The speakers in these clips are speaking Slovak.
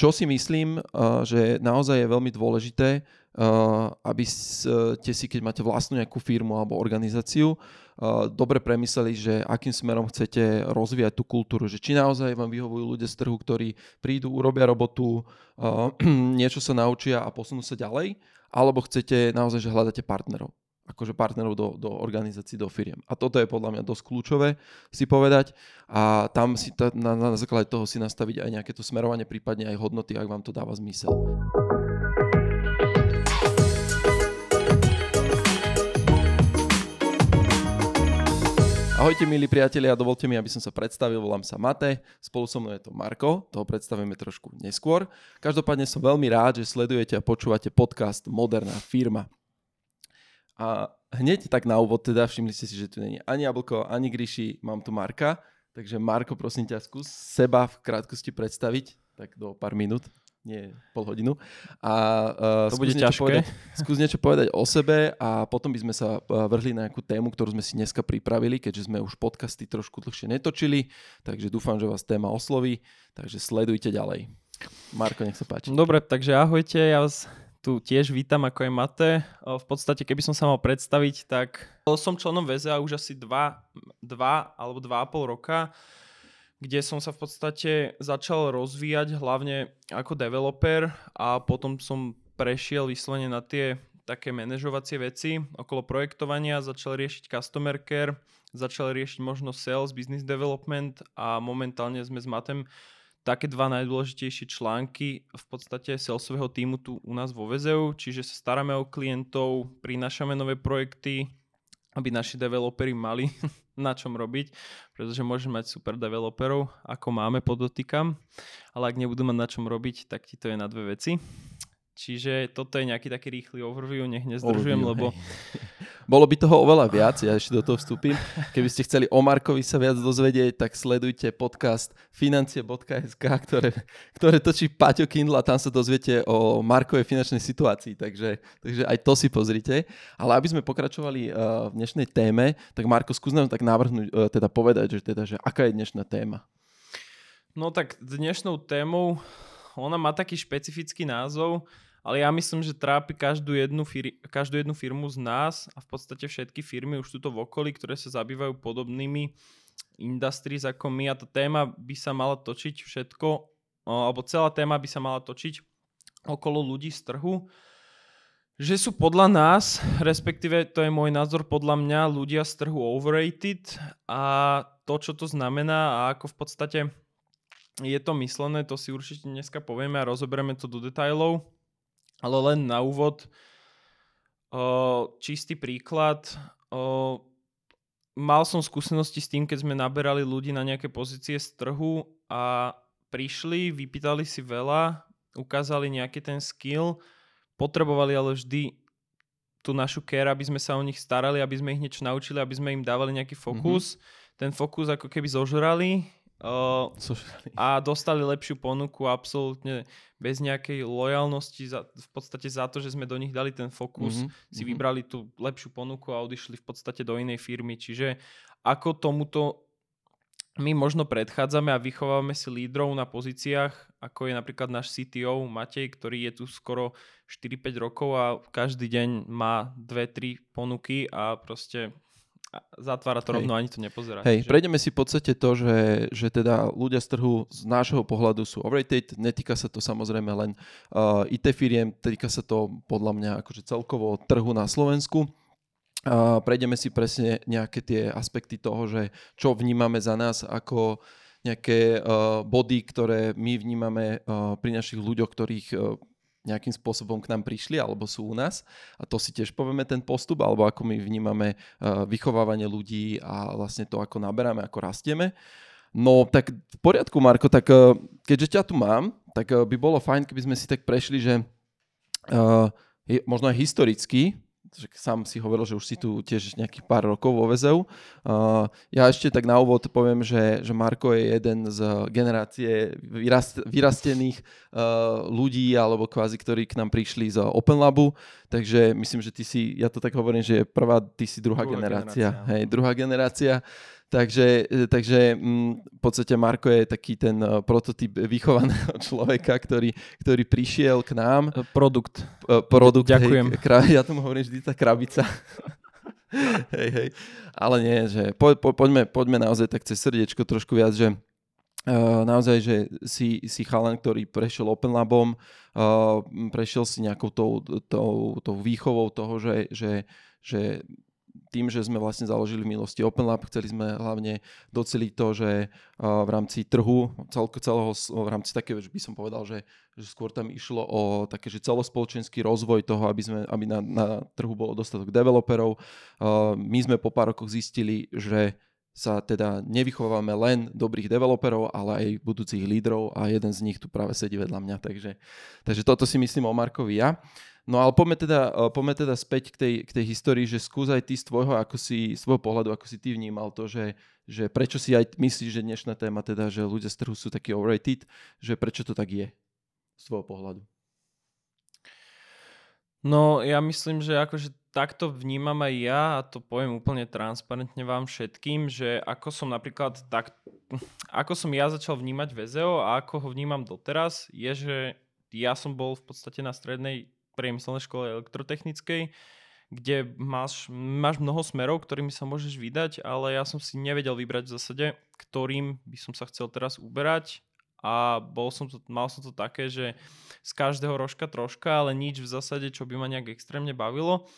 čo si myslím, že naozaj je veľmi dôležité, aby ste si, keď máte vlastnú nejakú firmu alebo organizáciu, dobre premysleli, že akým smerom chcete rozvíjať tú kultúru, že či naozaj vám vyhovujú ľudia z trhu, ktorí prídu, urobia robotu, niečo sa naučia a posunú sa ďalej, alebo chcete naozaj, že hľadáte partnerov akože partnerov do, do organizácií, do firiem. A toto je podľa mňa dosť kľúčové si povedať a tam si ta, na, na základe toho si nastaviť aj nejaké to smerovanie, prípadne aj hodnoty, ak vám to dáva zmysel. Ahojte milí priatelia, dovolte mi, aby som sa predstavil, volám sa Mate, spolu so mnou je to Marko, toho predstavíme trošku neskôr. Každopádne som veľmi rád, že sledujete a počúvate podcast Moderná firma. A hneď tak na úvod teda všimli ste si, že tu není ani Jablko, ani Gryši, mám tu Marka. Takže Marko, prosím ťa, skús seba v krátkosti predstaviť, tak do pár minút, nie pol hodinu. A uh, to bude ťažké. Povedať, skús niečo povedať o sebe a potom by sme sa vrhli na nejakú tému, ktorú sme si dneska pripravili, keďže sme už podcasty trošku dlhšie netočili, takže dúfam, že vás téma osloví, takže sledujte ďalej. Marko, nech sa páči. Dobre, takže ahojte, ja vás tu tiež vítam, ako je Mate. V podstate, keby som sa mal predstaviť, tak som členom VZA už asi 2, 2 alebo 2,5 roka, kde som sa v podstate začal rozvíjať hlavne ako developer a potom som prešiel vyslovene na tie také manažovacie veci okolo projektovania, začal riešiť customer care, začal riešiť možno sales, business development a momentálne sme s Matem také dva najdôležitejšie články v podstate salesového týmu tu u nás vo VZU, čiže sa staráme o klientov, prinášame nové projekty, aby naši developeri mali na čom robiť, pretože môžeme mať super developerov, ako máme, podotýkam, ale ak nebudú mať na čom robiť, tak ti to je na dve veci. Čiže toto je nejaký taký rýchly overview, nech nezdržujem, lebo... Bolo by toho oveľa viac, ja ešte do toho vstúpim. Keby ste chceli o Markovi sa viac dozvedieť, tak sledujte podcast financie.sk, ktoré, ktoré točí Paťo Kindle a tam sa dozviete o Markovej finančnej situácii, takže, takže aj to si pozrite. Ale aby sme pokračovali uh, v dnešnej téme, tak Marko, skús nám tak navrhnúť, uh, teda povedať, že, teda, že aká je dnešná téma. No tak dnešnou témou, ona má taký špecifický názov, ale ja myslím, že trápi každú jednu, fir- každú jednu firmu z nás a v podstate všetky firmy už tuto v okolí, ktoré sa zabývajú podobnými industries ako my a tá téma by sa mala točiť všetko, alebo celá téma by sa mala točiť okolo ľudí z trhu, že sú podľa nás, respektíve to je môj názor, podľa mňa ľudia z trhu overrated a to, čo to znamená a ako v podstate je to myslené, to si určite dneska povieme a rozoberieme to do detajlov. Ale len na úvod, uh, čistý príklad. Uh, mal som skúsenosti s tým, keď sme naberali ľudí na nejaké pozície z trhu a prišli, vypýtali si veľa, ukázali nejaký ten skill, potrebovali ale vždy tú našu care, aby sme sa o nich starali, aby sme ich niečo naučili, aby sme im dávali nejaký fokus. Mm-hmm. Ten fokus ako keby zožrali Uh, a dostali lepšiu ponuku absolútne bez nejakej lojalnosti, za, v podstate za to, že sme do nich dali ten fokus, mm-hmm. si mm-hmm. vybrali tú lepšiu ponuku a odišli v podstate do inej firmy. Čiže ako tomuto my možno predchádzame a vychovávame si lídrov na pozíciách, ako je napríklad náš CTO Matej, ktorý je tu skoro 4-5 rokov a každý deň má 2-3 ponuky a proste zatvára to rovno, Hej. ani to nepozerá. Hej, že... prejdeme si v podstate to, že, že teda ľudia z trhu z nášho pohľadu sú overrated, netýka sa to samozrejme len uh, IT firiem, týka sa to podľa mňa akože celkovo trhu na Slovensku. Uh, prejdeme si presne nejaké tie aspekty toho, že čo vnímame za nás ako nejaké uh, body, ktoré my vnímame uh, pri našich ľuďoch, ktorých uh, nejakým spôsobom k nám prišli alebo sú u nás. A to si tiež povieme ten postup, alebo ako my vnímame eh, vychovávanie ľudí a vlastne to, ako naberáme, ako rastieme. No tak v poriadku, Marko, tak eh, keďže ťa tu mám, tak eh, by bolo fajn, keby sme si tak prešli, že uh, možno aj historicky, sám si hovoril, že už si tu tiež nejakých pár rokov vo VZU. Ja ešte tak na úvod poviem, že, že Marko je jeden z generácie vyrast, vyrastených uh, ľudí, alebo kvázi, ktorí k nám prišli z Open Labu, takže myslím, že ty si, ja to tak hovorím, že prvá, ty si druhá, druhá generácia. generácia. Hej, druhá generácia. Takže, takže mm, v podstate Marko je taký ten uh, prototyp vychovaného človeka, ktorý, ktorý prišiel k nám. Produkt. Uh, produkt. Ďakujem. Hej, kra, ja tomu hovorím vždy tá krabica. hej, hej. Ale nie, že po, po, poďme, poďme naozaj tak cez srdiečko trošku viac, že Uh, naozaj, že si, si chalan, ktorý prešiel Open Labom, uh, prešiel si nejakou tou, tou, tou výchovou toho, že, že, že tým, že sme vlastne založili v milosti Open Lab, chceli sme hlavne doceliť to, že v rámci trhu, celko celého, v rámci také, že by som povedal, že, že skôr tam išlo o také, že celospoločenský rozvoj toho, aby, sme, aby na, na trhu bolo dostatok developerov. My sme po pár rokoch zistili, že sa teda nevychovávame len dobrých developerov, ale aj budúcich lídrov a jeden z nich tu práve sedí vedľa mňa, takže, takže toto si myslím o Markovi ja. No ale poďme teda, eh, poďme teda späť k tej, k tej histórii, že skús aj ty z tvojho, ako si, z tvojho pohľadu, ako si ty vnímal to, že, že prečo si aj myslíš, že dnešná téma teda, že ľudia z trhu sú takí overrated, že prečo to tak je z tvojho pohľadu? No ja myslím, že akože takto vnímam aj ja a to poviem úplne transparentne vám všetkým, že ako som napríklad tak, ako som ja začal vnímať VZO a ako ho vnímam doteraz, je, že ja som bol v podstate na strednej priemyselnej škole elektrotechnickej, kde máš, máš mnoho smerov, ktorými sa môžeš vydať, ale ja som si nevedel vybrať v zásade, ktorým by som sa chcel teraz uberať a bol som to, mal som to také, že z každého rožka troška, ale nič v zásade, čo by ma nejak extrémne bavilo.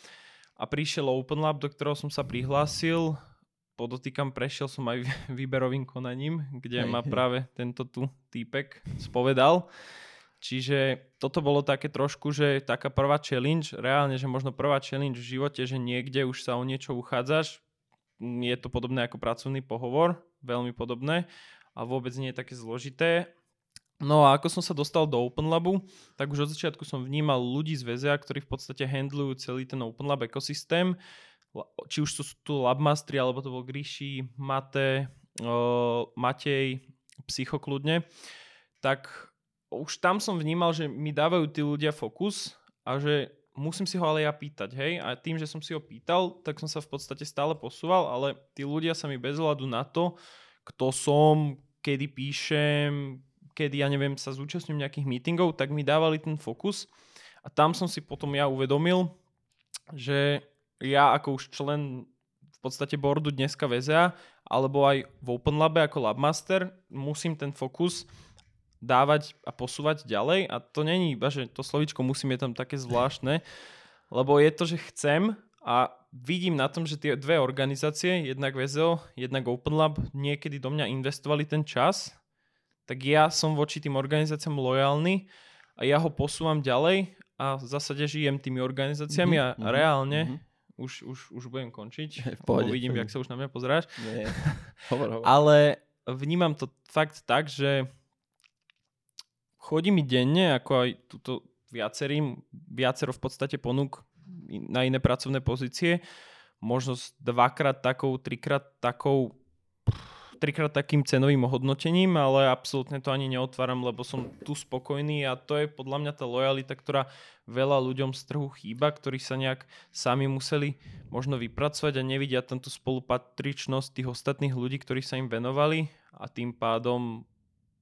A prišiel Open Lab, do ktorého som sa prihlásil. Podotýkam, prešiel som aj výberovým konaním, kde hej, ma hej. práve tento tu týpek spovedal. Čiže toto bolo také trošku, že taká prvá challenge, reálne, že možno prvá challenge v živote, že niekde už sa o niečo uchádzaš, je to podobné ako pracovný pohovor, veľmi podobné a vôbec nie je také zložité. No a ako som sa dostal do Open Labu, tak už od začiatku som vnímal ľudí z VZA, ktorí v podstate handlujú celý ten Open Lab ekosystém. Či už sú tu Labmastery, alebo to bol Gríši, Mate, uh, Matej, Psychokľudne. Tak už tam som vnímal, že mi dávajú tí ľudia fokus a že musím si ho ale ja pýtať, hej. A tým, že som si ho pýtal, tak som sa v podstate stále posúval, ale tí ľudia sa mi bez hľadu na to, kto som, kedy píšem, kedy, ja neviem, sa zúčastňujem nejakých meetingov, tak mi dávali ten fokus. A tam som si potom ja uvedomil, že ja ako už člen v podstate boardu dneska VZA, alebo aj v Open Labe ako Labmaster, musím ten fokus dávať a posúvať ďalej. A to není iba, že to slovičko musím je tam také zvláštne, lebo je to, že chcem a vidím na tom, že tie dve organizácie, jednak VZO, jednak Open Lab, niekedy do mňa investovali ten čas, tak ja som voči tým organizáciám lojálny a ja ho posúvam ďalej a v zásade žijem tými organizáciami mm-hmm, a mhm, reálne mm-hmm. už, už, už budem končiť. V pohode, vidím, jak sa už na mňa pozráš. Nie. Hovor, hovor. Ale vnímam to fakt tak, že chodí mi denne, ako aj túto viacerým, viacero v podstate ponúk na iné pracovné pozície. Možno dvakrát takou, trikrát takou trikrát takým cenovým hodnotením, ale absolútne to ani neotváram, lebo som tu spokojný a to je podľa mňa tá lojalita, ktorá veľa ľuďom z trhu chýba, ktorí sa nejak sami museli možno vypracovať a nevidia tento spolupatričnosť tých ostatných ľudí, ktorí sa im venovali a tým pádom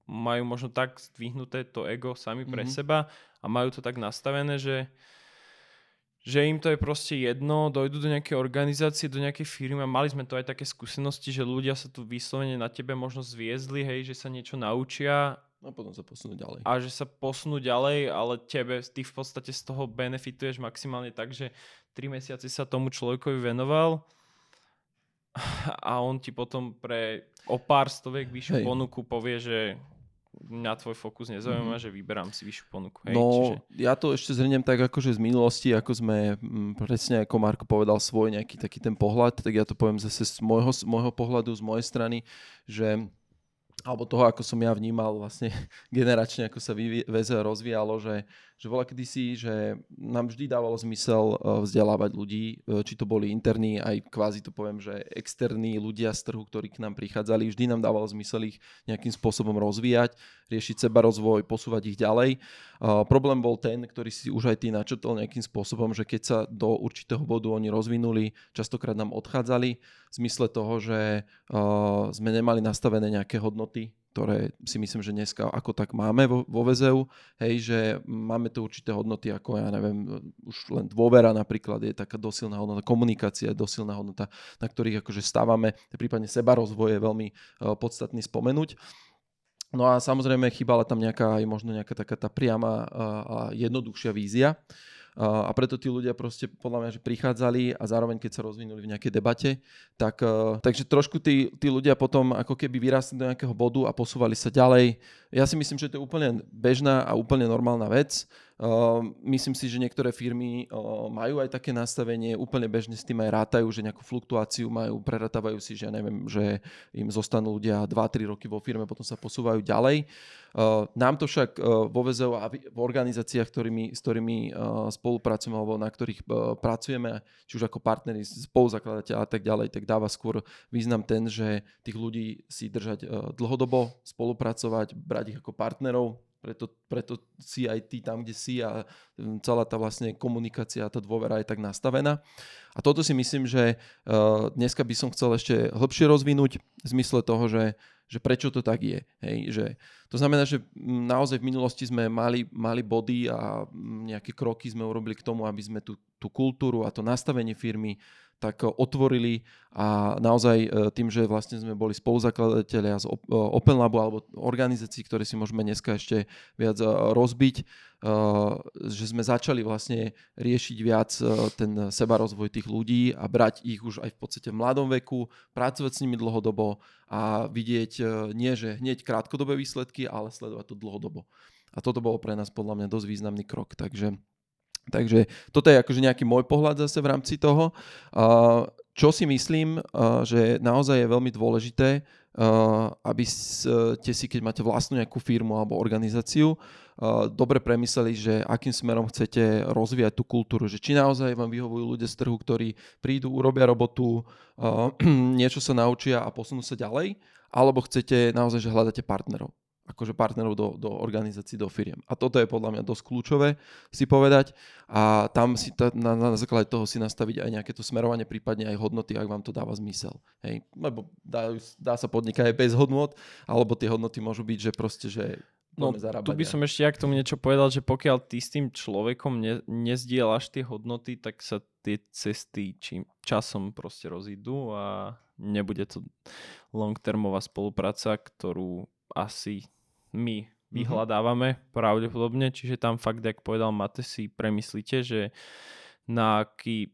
majú možno tak zdvihnuté to ego sami pre mm-hmm. seba a majú to tak nastavené, že že im to je proste jedno, dojdu do nejakej organizácie, do nejakej firmy a mali sme to aj také skúsenosti, že ľudia sa tu vyslovene na tebe možno zviezli, hej, že sa niečo naučia a potom sa posunú ďalej. A že sa posunú ďalej, ale tebe, ty v podstate z toho benefituješ maximálne tak, že 3 mesiace sa tomu človekovi venoval a on ti potom pre o pár stoviek vyššiu ponuku povie, že mňa tvoj fokus nezaujíma, mm-hmm. že vyberám si vyššiu ponuku. Hej? No, Čiže... ja to ešte zhrniem tak akože z minulosti, ako sme m, mm, presne ako Marko povedal svoj nejaký taký ten pohľad, tak ja to poviem zase z môjho, z môjho pohľadu, z mojej strany, že alebo toho, ako som ja vnímal vlastne generačne, ako sa VZ rozvíjalo, že, že bola kedysi, že nám vždy dávalo zmysel eh, vzdelávať ľudí, eh, či to boli interní, aj kvázi to poviem, že externí ľudia z trhu, ktorí k nám prichádzali, vždy nám dávalo zmysel ich nejakým spôsobom rozvíjať, riešiť seba rozvoj, posúvať ich ďalej. Uh, problém bol ten, ktorý si už aj ty načrtol nejakým spôsobom, že keď sa do určitého bodu oni rozvinuli, častokrát nám odchádzali v zmysle toho, že sme nemali nastavené nejaké hodnoty, ktoré si myslím, že dneska ako tak máme vo, vo VZU, hej, že máme tu určité hodnoty, ako ja neviem, už len dôvera napríklad je taká dosilná hodnota, komunikácia je dosilná hodnota, na ktorých akože stávame, prípadne seba rozvoj je veľmi uh, podstatný spomenúť. No a samozrejme chýbala tam nejaká aj možno nejaká taká tá priama a jednoduchšia vízia. A preto tí ľudia proste podľa mňa, že prichádzali a zároveň keď sa rozvinuli v nejakej debate, tak, takže trošku tí, tí ľudia potom ako keby vyrastli do nejakého bodu a posúvali sa ďalej. Ja si myslím, že to je úplne bežná a úplne normálna vec. Uh, myslím si, že niektoré firmy uh, majú aj také nastavenie, úplne bežne s tým aj rátajú, že nejakú fluktuáciu majú, preratávajú si, že ja neviem, že im zostanú ľudia 2-3 roky vo firme, potom sa posúvajú ďalej. Uh, nám to však vo VZO a v organizáciách, ktorými, s ktorými spolupracujeme alebo na ktorých pracujeme, či už ako partneri, spoluzakladateľ a tak ďalej, tak dáva skôr význam ten, že tých ľudí si držať dlhodobo, spolupracovať, brať ich ako partnerov, preto, preto si aj ty tam, kde si a mm, celá tá vlastne komunikácia a tá dôvera je tak nastavená. A toto si myslím, že uh, dneska by som chcel ešte hĺbšie rozvinúť v zmysle toho, že, že prečo to tak je. Hej? Že, to znamená, že mm, naozaj v minulosti sme mali, mali body a mm, nejaké kroky sme urobili k tomu, aby sme tú, tú kultúru a to nastavenie firmy tak otvorili a naozaj e, tým, že vlastne sme boli spoluzakladatelia z e, Open Labu alebo organizácií, ktoré si môžeme dneska ešte viac rozbiť, že sme začali vlastne riešiť viac ten sebarozvoj tých ľudí a brať ich už aj v podstate v mladom veku, pracovať s nimi dlhodobo a vidieť nie, že hneď krátkodobé výsledky, ale sledovať to dlhodobo. A toto bolo pre nás podľa mňa dosť významný krok. Takže Takže toto je akože nejaký môj pohľad zase v rámci toho. Čo si myslím, že naozaj je veľmi dôležité, aby ste si, keď máte vlastnú nejakú firmu alebo organizáciu, dobre premysleli, že akým smerom chcete rozvíjať tú kultúru. Že či naozaj vám vyhovujú ľudia z trhu, ktorí prídu, urobia robotu, niečo sa naučia a posunú sa ďalej, alebo chcete naozaj, že hľadáte partnerov akože partnerov do, do organizácií, do firiem. A toto je podľa mňa dosť kľúčové si povedať a tam si ta, na, na základe toho si nastaviť aj nejaké to smerovanie, prípadne aj hodnoty, ak vám to dáva zmysel. Hej? Lebo dá, dá sa podnikať aj bez hodnot, alebo tie hodnoty môžu byť, že proste, že No, tu by som ešte ja k tomu niečo povedal, že pokiaľ ty s tým človekom ne, nezdielaš tie hodnoty, tak sa tie cesty čím, časom proste rozídu a nebude to long-termová spolupráca, ktorú asi my mhm. vyhľadávame mm-hmm. pravdepodobne, čiže tam fakt, jak povedal Mate, si premyslíte, že na aký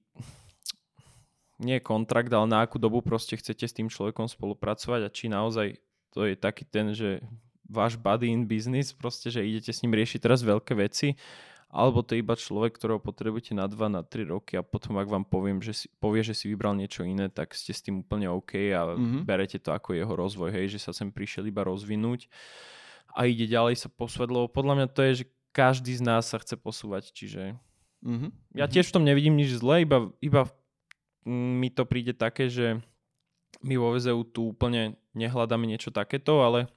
nie kontrakt, ale na akú dobu proste chcete s tým človekom spolupracovať a či naozaj to je taký ten, že váš buddy in business, proste, že idete s ním riešiť teraz veľké veci, alebo to je iba človek, ktorého potrebujete na 2, na 3 roky a potom ak vám poviem, že si, povie, že si vybral niečo iné, tak ste s tým úplne OK a mm-hmm. berete to ako jeho rozvoj, hej, že sa sem prišiel iba rozvinúť a ide ďalej sa posúvať, lebo podľa mňa to je, že každý z nás sa chce posúvať, čiže mm-hmm. ja mhm. tiež v tom nevidím nič zlé, iba, iba mi to príde také, že my vo VZU tu úplne nehľadáme niečo takéto, ale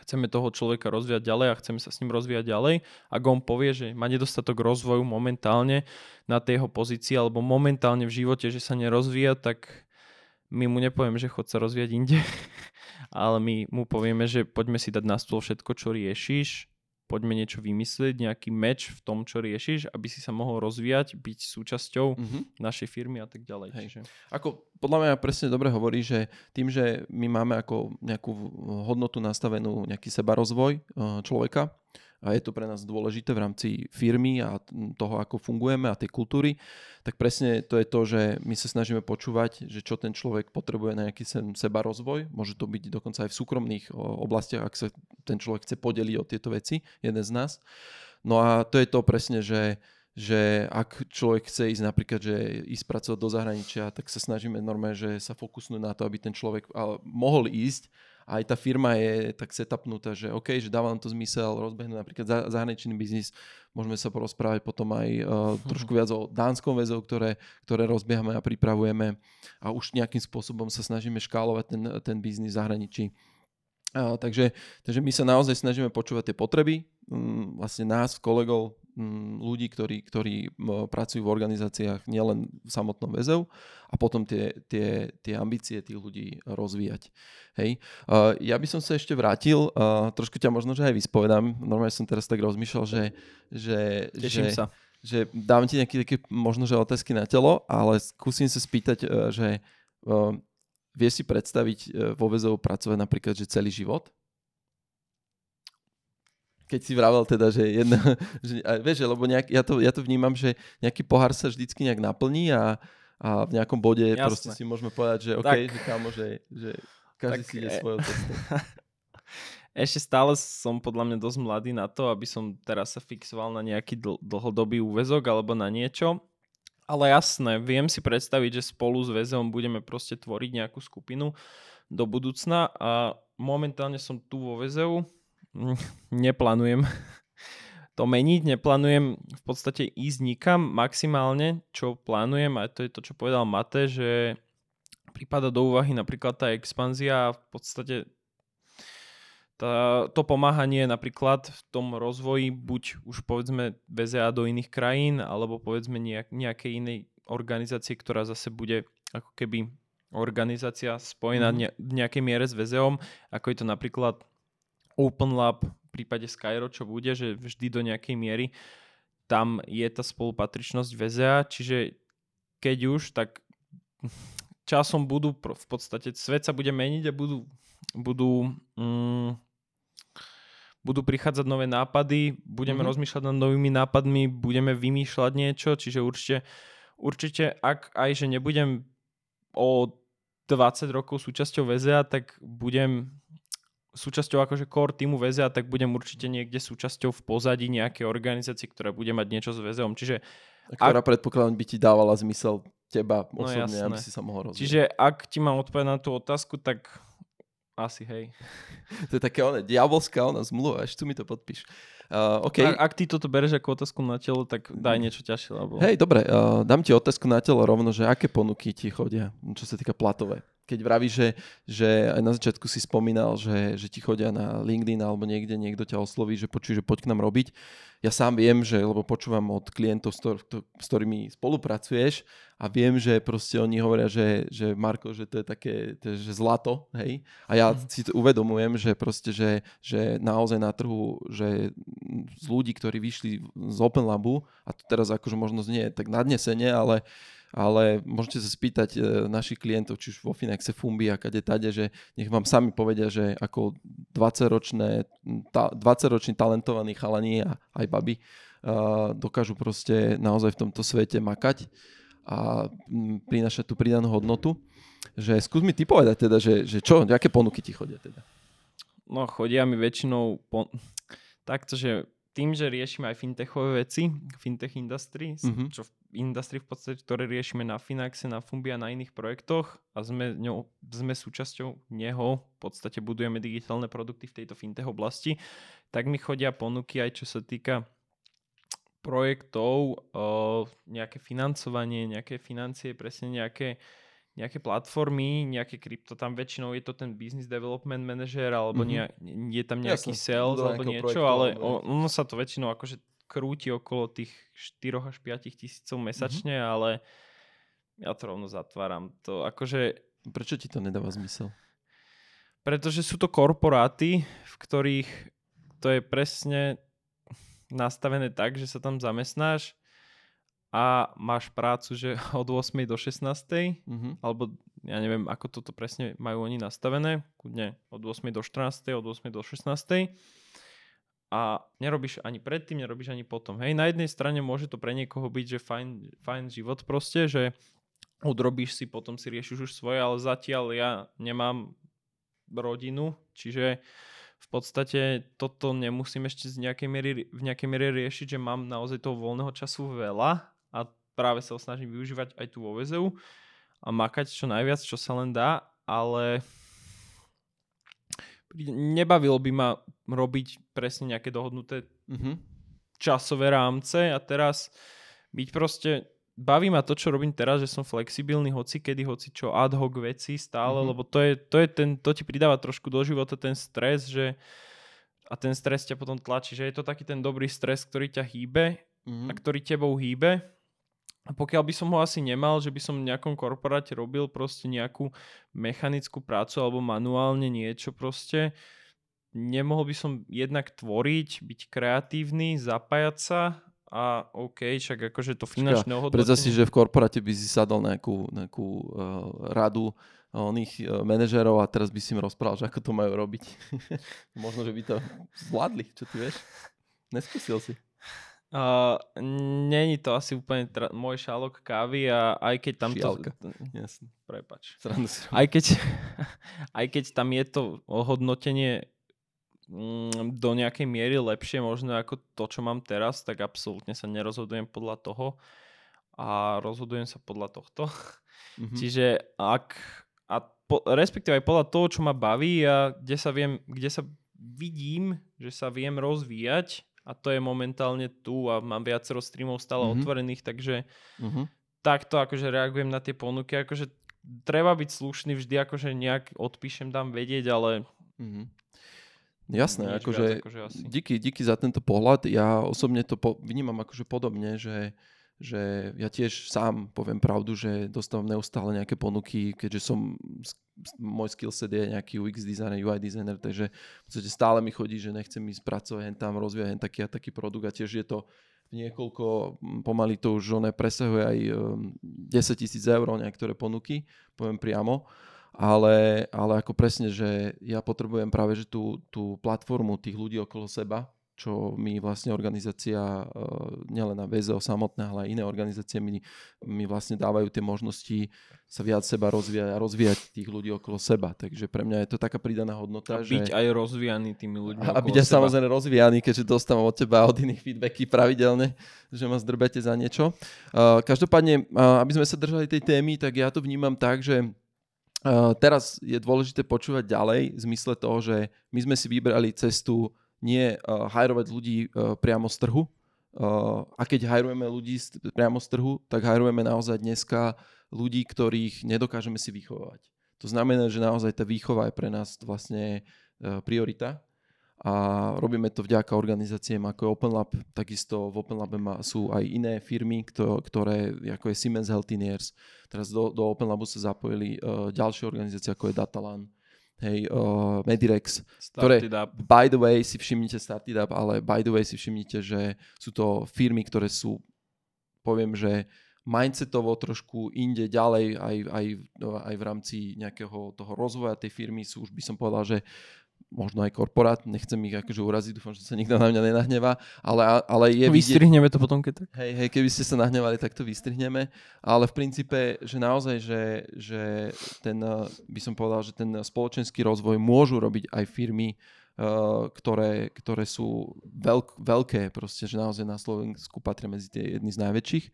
chceme toho človeka rozvíjať ďalej a chceme sa s ním rozvíjať ďalej. Ak on povie, že má nedostatok rozvoju momentálne na tej jeho pozícii alebo momentálne v živote, že sa nerozvíja, tak my mu nepovieme, že chod sa rozvíjať inde, ale my mu povieme, že poďme si dať na stôl všetko, čo riešiš, poďme niečo vymyslieť, nejaký meč v tom, čo riešiš, aby si sa mohol rozvíjať, byť súčasťou mm-hmm. našej firmy a tak ďalej. Hej. Čiže... Ako podľa mňa presne dobre hovorí, že tým, že my máme ako nejakú hodnotu nastavenú, nejaký sebarozvoj eh, človeka, a je to pre nás dôležité v rámci firmy a toho, ako fungujeme a tej kultúry, tak presne to je to, že my sa snažíme počúvať, že čo ten človek potrebuje na nejaký seba rozvoj. Môže to byť dokonca aj v súkromných oblastiach, ak sa ten človek chce podeliť o tieto veci, jeden z nás. No a to je to presne, že že ak človek chce ísť napríklad, že ísť pracovať do zahraničia, tak sa snažíme normálne, že sa fokusnúť na to, aby ten človek mohol ísť a aj tá firma je tak setupnutá, že OK, že dáva nám to zmysel rozbehnúť napríklad za, zahraničný biznis, môžeme sa porozprávať potom aj uh, trošku viac o dánskom väzov, ktoré, ktoré rozbiehame a pripravujeme a už nejakým spôsobom sa snažíme škálovať ten, ten biznis v zahraničí. Takže, takže my sa naozaj snažíme počúvať tie potreby um, vlastne nás, kolegov, um, ľudí, ktorí, ktorí pracujú v organizáciách nielen v samotnom väzov a potom tie, tie, tie ambície tých ľudí rozvíjať. Hej. Ja by som sa ešte vrátil, trošku ťa možno, že aj vyspovedám, normálne som teraz tak rozmýšľal, že, že, Teším že, sa. že dám ti nejaké také možno, že otázky na telo, ale skúsim sa spýtať, uh, že uh, Vieš si predstaviť e, vo väzov pracovať napríklad, že celý život? Keď si vravel teda, že jedna, že, a vieš, lebo nejak, ja, to, ja to vnímam, že nejaký pohár sa vždycky nejak naplní a, a v nejakom bode Jasne. proste si môžeme povedať, že OK, tak, že kámo, že, že každý tak, si ide e... svojou cestou. Ešte stále som podľa mňa dosť mladý na to, aby som teraz sa fixoval na nejaký dl- dlhodobý úvezok alebo na niečo. Ale jasné, viem si predstaviť, že spolu s väzom budeme proste tvoriť nejakú skupinu do budúcna a momentálne som tu vo väzeu, neplánujem to meniť, neplánujem v podstate ísť nikam maximálne, čo plánujem, a to je to, čo povedal Mate, že prípada do úvahy napríklad tá expanzia v podstate tá, to pomáhanie napríklad v tom rozvoji buď už povedzme VZA do iných krajín alebo povedzme nejak, nejakej inej organizácie, ktorá zase bude ako keby organizácia spojená mm-hmm. v nejakej miere s VZOM, ako je to napríklad Open Lab v prípade Skyro, čo bude, že vždy do nejakej miery tam je tá spolupatričnosť VZA, čiže keď už, tak časom budú v podstate, svet sa bude meniť a budú, budú mm, budú prichádzať nové nápady, budeme mm-hmm. rozmýšľať nad novými nápadmi, budeme vymýšľať niečo, čiže určite, určite ak aj, že nebudem o 20 rokov súčasťou VZA, tak budem súčasťou akože core týmu VZA, tak budem určite niekde súčasťou v pozadí nejakej organizácie, ktorá bude mať niečo s VZom. Čiže ktorá ak... predpokladám by ti dávala zmysel teba no osobne, no aby si sa mohol rozvíjať. Čiže ak ti mám odpovedať na tú otázku, tak asi, hej. to je také ona, diabolská ona zmluva, až tu mi to podpíš. Uh, okay. Ak, ak ty toto bereš ako otázku na telo, tak daj niečo ťažšie. Lebo... Hej, dobre, uh, dám ti otázku na telo rovno, že aké ponuky ti chodia, čo sa týka platové. Keď vravíš, že, že aj na začiatku si spomínal, že, že ti chodia na LinkedIn alebo niekde niekto ťa osloví, že počuj, že poď k nám robiť ja sám viem, že, lebo počúvam od klientov, s, s ktorými spolupracuješ a viem, že proste oni hovoria, že, že Marko, že to je také, to je, že zlato, hej. A ja mhm. si to uvedomujem, že proste, že, že naozaj na trhu, že z ľudí, ktorí vyšli z Open Labu, a to teraz akože možno nie tak nadnesenie, ale ale môžete sa spýtať e, našich klientov, či už vo Finaxe, Fumbi a kade tade, že nech vám sami povedia, že ako 20-ročné, ta, 20-roční talentovaní chalani a aj baby uh, dokážu proste naozaj v tomto svete makať a prinašať tú pridanú hodnotu. Že skús mi ty povedať teda, že, že čo, aké ponuky ti chodia teda? No chodia mi väčšinou po... takto, že tým, že riešime aj fintechové veci, fintech industry, mm-hmm. čo v industry v podstate, ktoré riešime na Finaxe, na Fumbi a na iných projektoch a sme, ňou, sme súčasťou neho, v podstate budujeme digitálne produkty v tejto fintech oblasti, tak mi chodia ponuky aj čo sa týka projektov, nejaké financovanie, nejaké financie, presne nejaké nejaké platformy, nejaké krypto, tam väčšinou je to ten business development manager alebo mm-hmm. nie, je tam nejaký Jasne, sales alebo niečo, projektu, ale ono sa to väčšinou akože krúti okolo tých 4 až 5 tisícov mesačne, mm-hmm. ale ja to rovno zatváram. To akože... Prečo ti to nedáva zmysel? Pretože sú to korporáty, v ktorých to je presne nastavené tak, že sa tam zamestnáš a máš prácu, že od 8 do 16, mm-hmm. alebo ja neviem, ako toto presne majú oni nastavené, kudne od 8 do 14, od 8 do 16 a nerobíš ani predtým, nerobíš ani potom. Hej, na jednej strane môže to pre niekoho byť, že fajn, fajn život proste, že odrobíš si, potom si riešiš už svoje, ale zatiaľ ja nemám rodinu, čiže v podstate toto nemusím ešte z nejakej miery, v nejakej miere riešiť, že mám naozaj toho voľného času veľa práve sa ho snažím využívať aj tu vo VZU a makať čo najviac, čo sa len dá, ale nebavilo by ma robiť presne nejaké dohodnuté Mhm. časové rámce a teraz byť proste baví ma to, čo robím teraz, že som flexibilný hoci kedy, hoci čo ad hoc veci stále, Mhm. lebo to je, to je ten, to ti pridáva trošku do života ten stres, že a ten stres ťa potom tlačí, že je to taký ten dobrý stres, ktorý ťa hýbe Mhm. a ktorý tebou hýbe. A pokiaľ by som ho asi nemal, že by som v nejakom korporáte robil proste nejakú mechanickú prácu alebo manuálne niečo proste, nemohol by som jednak tvoriť, byť kreatívny, zapájať sa a OK, však akože to finančné Predstav si, ohodnotenie. že v korporáte by si sadol nejakú, nejakú uh, radu oných uh, manažérov a teraz by si im rozprával, že ako to majú robiť. Možno, že by to zvládli, čo ty vieš? Neskúsil si. Uh, není to asi úplne tra- môj šálok kávy a aj keď tam Šialka. to... Jasne. Prepač. Aj keď, aj keď tam je to ohodnotenie mm, do nejakej miery lepšie možno ako to, čo mám teraz, tak absolútne sa nerozhodujem podľa toho a rozhodujem sa podľa tohto. Mhm. Čiže ak, a po, respektíve aj podľa toho, čo ma baví a kde sa viem, kde sa vidím, že sa viem rozvíjať a to je momentálne tu a mám viacero streamov stále Mhm. otvorených, takže Mhm. takto akože reagujem na tie ponuky, akože treba byť slušný vždy, akože nejak odpíšem, dám vedieť, ale Mhm. Jasné, akože, viac, akože asi. díky, díky za tento pohľad. Ja osobne to po, vnímam akože podobne, že, že ja tiež sám poviem pravdu, že dostávam neustále nejaké ponuky, keďže som, môj skillset je nejaký UX designer, UI designer, takže v podstate stále mi chodí, že nechcem ísť pracovať hen tam, rozvíjať hen taký a taký produkt a tiež je to niekoľko, pomaly to už one presahuje aj um, 10 tisíc eur niektoré ponuky, poviem priamo. Ale, ale ako presne, že ja potrebujem práve že tú, tú platformu tých ľudí okolo seba, čo mi vlastne organizácia, uh, nielen na VZO samotné, ale aj iné organizácie mi, mi vlastne dávajú tie možnosti sa viac seba rozvíjať a rozvíjať tých ľudí okolo seba. Takže pre mňa je to taká pridaná hodnota, a že... byť aj rozvíjaný tými ľuďmi A okolo byť aj seba. samozrejme rozvíjaný, keďže dostávam od teba a od iných feedbacky pravidelne, že ma zdrbete za niečo. Uh, každopádne, uh, aby sme sa držali tej témy, tak ja to vnímam tak, že teraz je dôležité počúvať ďalej v zmysle toho, že my sme si vybrali cestu nie uh, hajrovať ľudí uh, priamo z trhu, Uh, a keď hajrujeme ľudí z, priamo z trhu, tak hajrujeme naozaj dneska ľudí, ktorých nedokážeme si vychovať. To znamená, že naozaj tá výchova je pre nás vlastne priorita a robíme to vďaka organizáciám ako je Open Lab. Takisto v Open Labe sú aj iné firmy, kto, ktoré, ako je Siemens Healthineers. Teraz do, do Open Labu sa zapojili ďalšie organizácie, ako je Datalan, hej, uh, Medirex, ktoré- Start it up. by the way si všimnite Started Up, ale by the way si všimnite, že sú to firmy, ktoré sú, poviem, že mindsetovo trošku inde ďalej aj, aj, aj v rámci nejakého toho rozvoja tej firmy sú už by som povedal, že možno aj korporát, nechcem ich akože uraziť, dúfam, že sa nikto na mňa nenahnevá, ale, ale je vidieť, Vystrihneme to potom, keď tak. Hej, hej, keby ste sa nahnevali, tak to vystrihneme. Ale v princípe, že naozaj, že, že ten, eh, by som povedal, že ten spoločenský rozvoj môžu robiť aj firmy, eh, ktoré, ktoré sú veľk, veľké, proste, že naozaj na Slovensku patria medzi tie jedny z najväčších.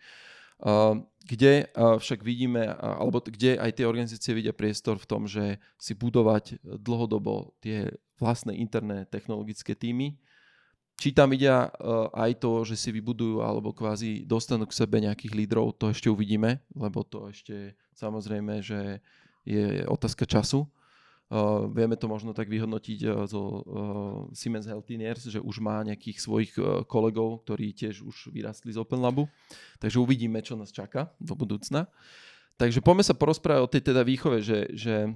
Eh, kde eh, však vidíme, eh, alebo kde aj tie organizácie vidia priestor v tom, že si budovať dlhodobo tie vlastné interné technologické týmy, či tam vidia aj to, že si vybudujú alebo kvázi dostanú k sebe nejakých lídrov, to ešte uvidíme, lebo to ešte samozrejme, že je otázka času. Uh, vieme to možno tak vyhodnotiť uh, zo uh, Siemens Healthineers, že už má nejakých svojich uh, kolegov, ktorí tiež už vyrastli z Open Labu. Takže uvidíme, čo nás čaká do budúcna. Takže poďme sa porozprávať o tej teda výchove, že, že